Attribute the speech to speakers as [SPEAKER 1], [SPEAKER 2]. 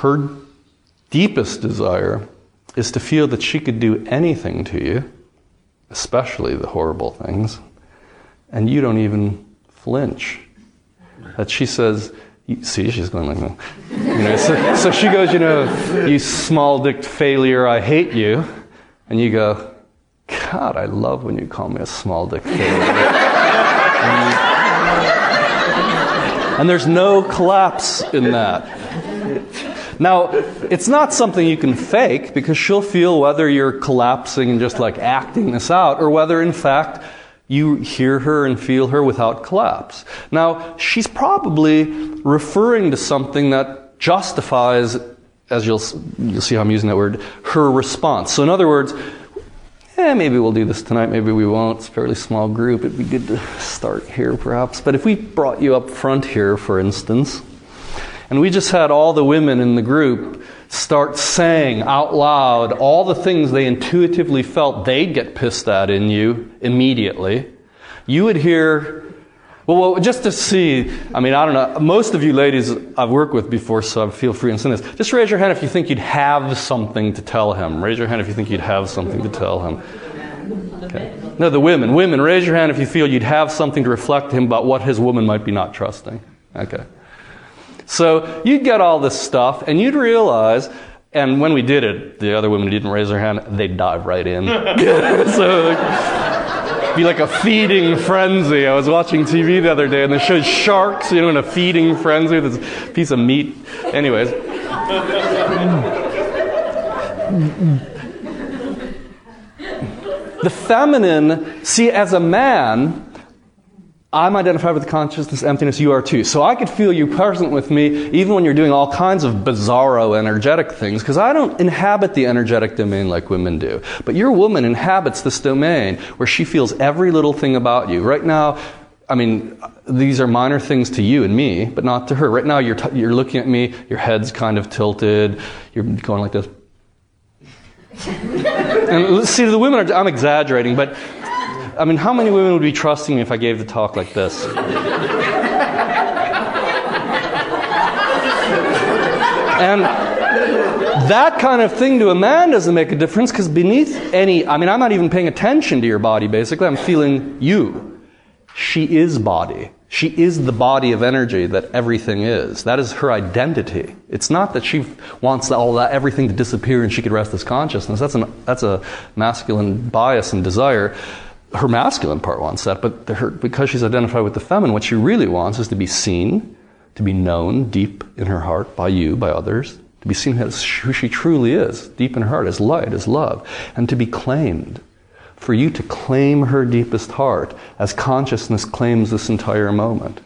[SPEAKER 1] her deepest desire is to feel that she could do anything to you, especially the horrible things, and you don't even flinch. That she says, see, she's going like that. You know, so, so she goes, you know, you small dicked failure, I hate you. And you go, God, I love when you call me a small dick failure. and, and there's no collapse in that. Now, it's not something you can fake because she'll feel whether you're collapsing and just like acting this out or whether, in fact, you hear her and feel her without collapse. Now, she's probably referring to something that justifies, as you'll, you'll see how I'm using that word, her response. So, in other words, eh, maybe we'll do this tonight, maybe we won't. It's a fairly small group. It'd be good to start here, perhaps. But if we brought you up front here, for instance, and we just had all the women in the group start saying out loud all the things they intuitively felt they'd get pissed at in you immediately, you would hear, well, just to see, I mean, I don't know, most of you ladies I've worked with before, so I feel free to say this. Just raise your hand if you think you'd have something to tell him. Raise your hand if you think you'd have something to tell him. Okay. No, the women. Women, raise your hand if you feel you'd have something to reflect to him about what his woman might be not trusting. Okay. So you'd get all this stuff, and you'd realize, and when we did it, the other women who didn't raise their hand, they'd dive right in. so it'd be like a feeding frenzy. I was watching TV the other day, and they showed sharks, you know, in a feeding frenzy with this piece of meat. Anyways. the feminine, see, as a man, I'm identified with consciousness emptiness, you are too. So I could feel you present with me even when you're doing all kinds of bizarro energetic things, because I don't inhabit the energetic domain like women do. But your woman inhabits this domain where she feels every little thing about you. Right now, I mean, these are minor things to you and me, but not to her. Right now, you're, t- you're looking at me, your head's kind of tilted, you're going like this. and see, the women are, I'm exaggerating, but I mean, how many women would be trusting me if I gave the talk like this? and that kind of thing to a man doesn't make a difference because beneath any, I mean, I'm not even paying attention to your body basically, I'm feeling you. She is body. She is the body of energy that everything is. That is her identity. It's not that she wants all that everything to disappear and she could rest as consciousness. That's, an, that's a masculine bias and desire her masculine part wants that, but her, because she's identified with the feminine, what she really wants is to be seen, to be known deep in her heart by you, by others, to be seen as who she truly is, deep in her heart, as light, as love, and to be claimed. For you to claim her deepest heart as consciousness claims this entire moment.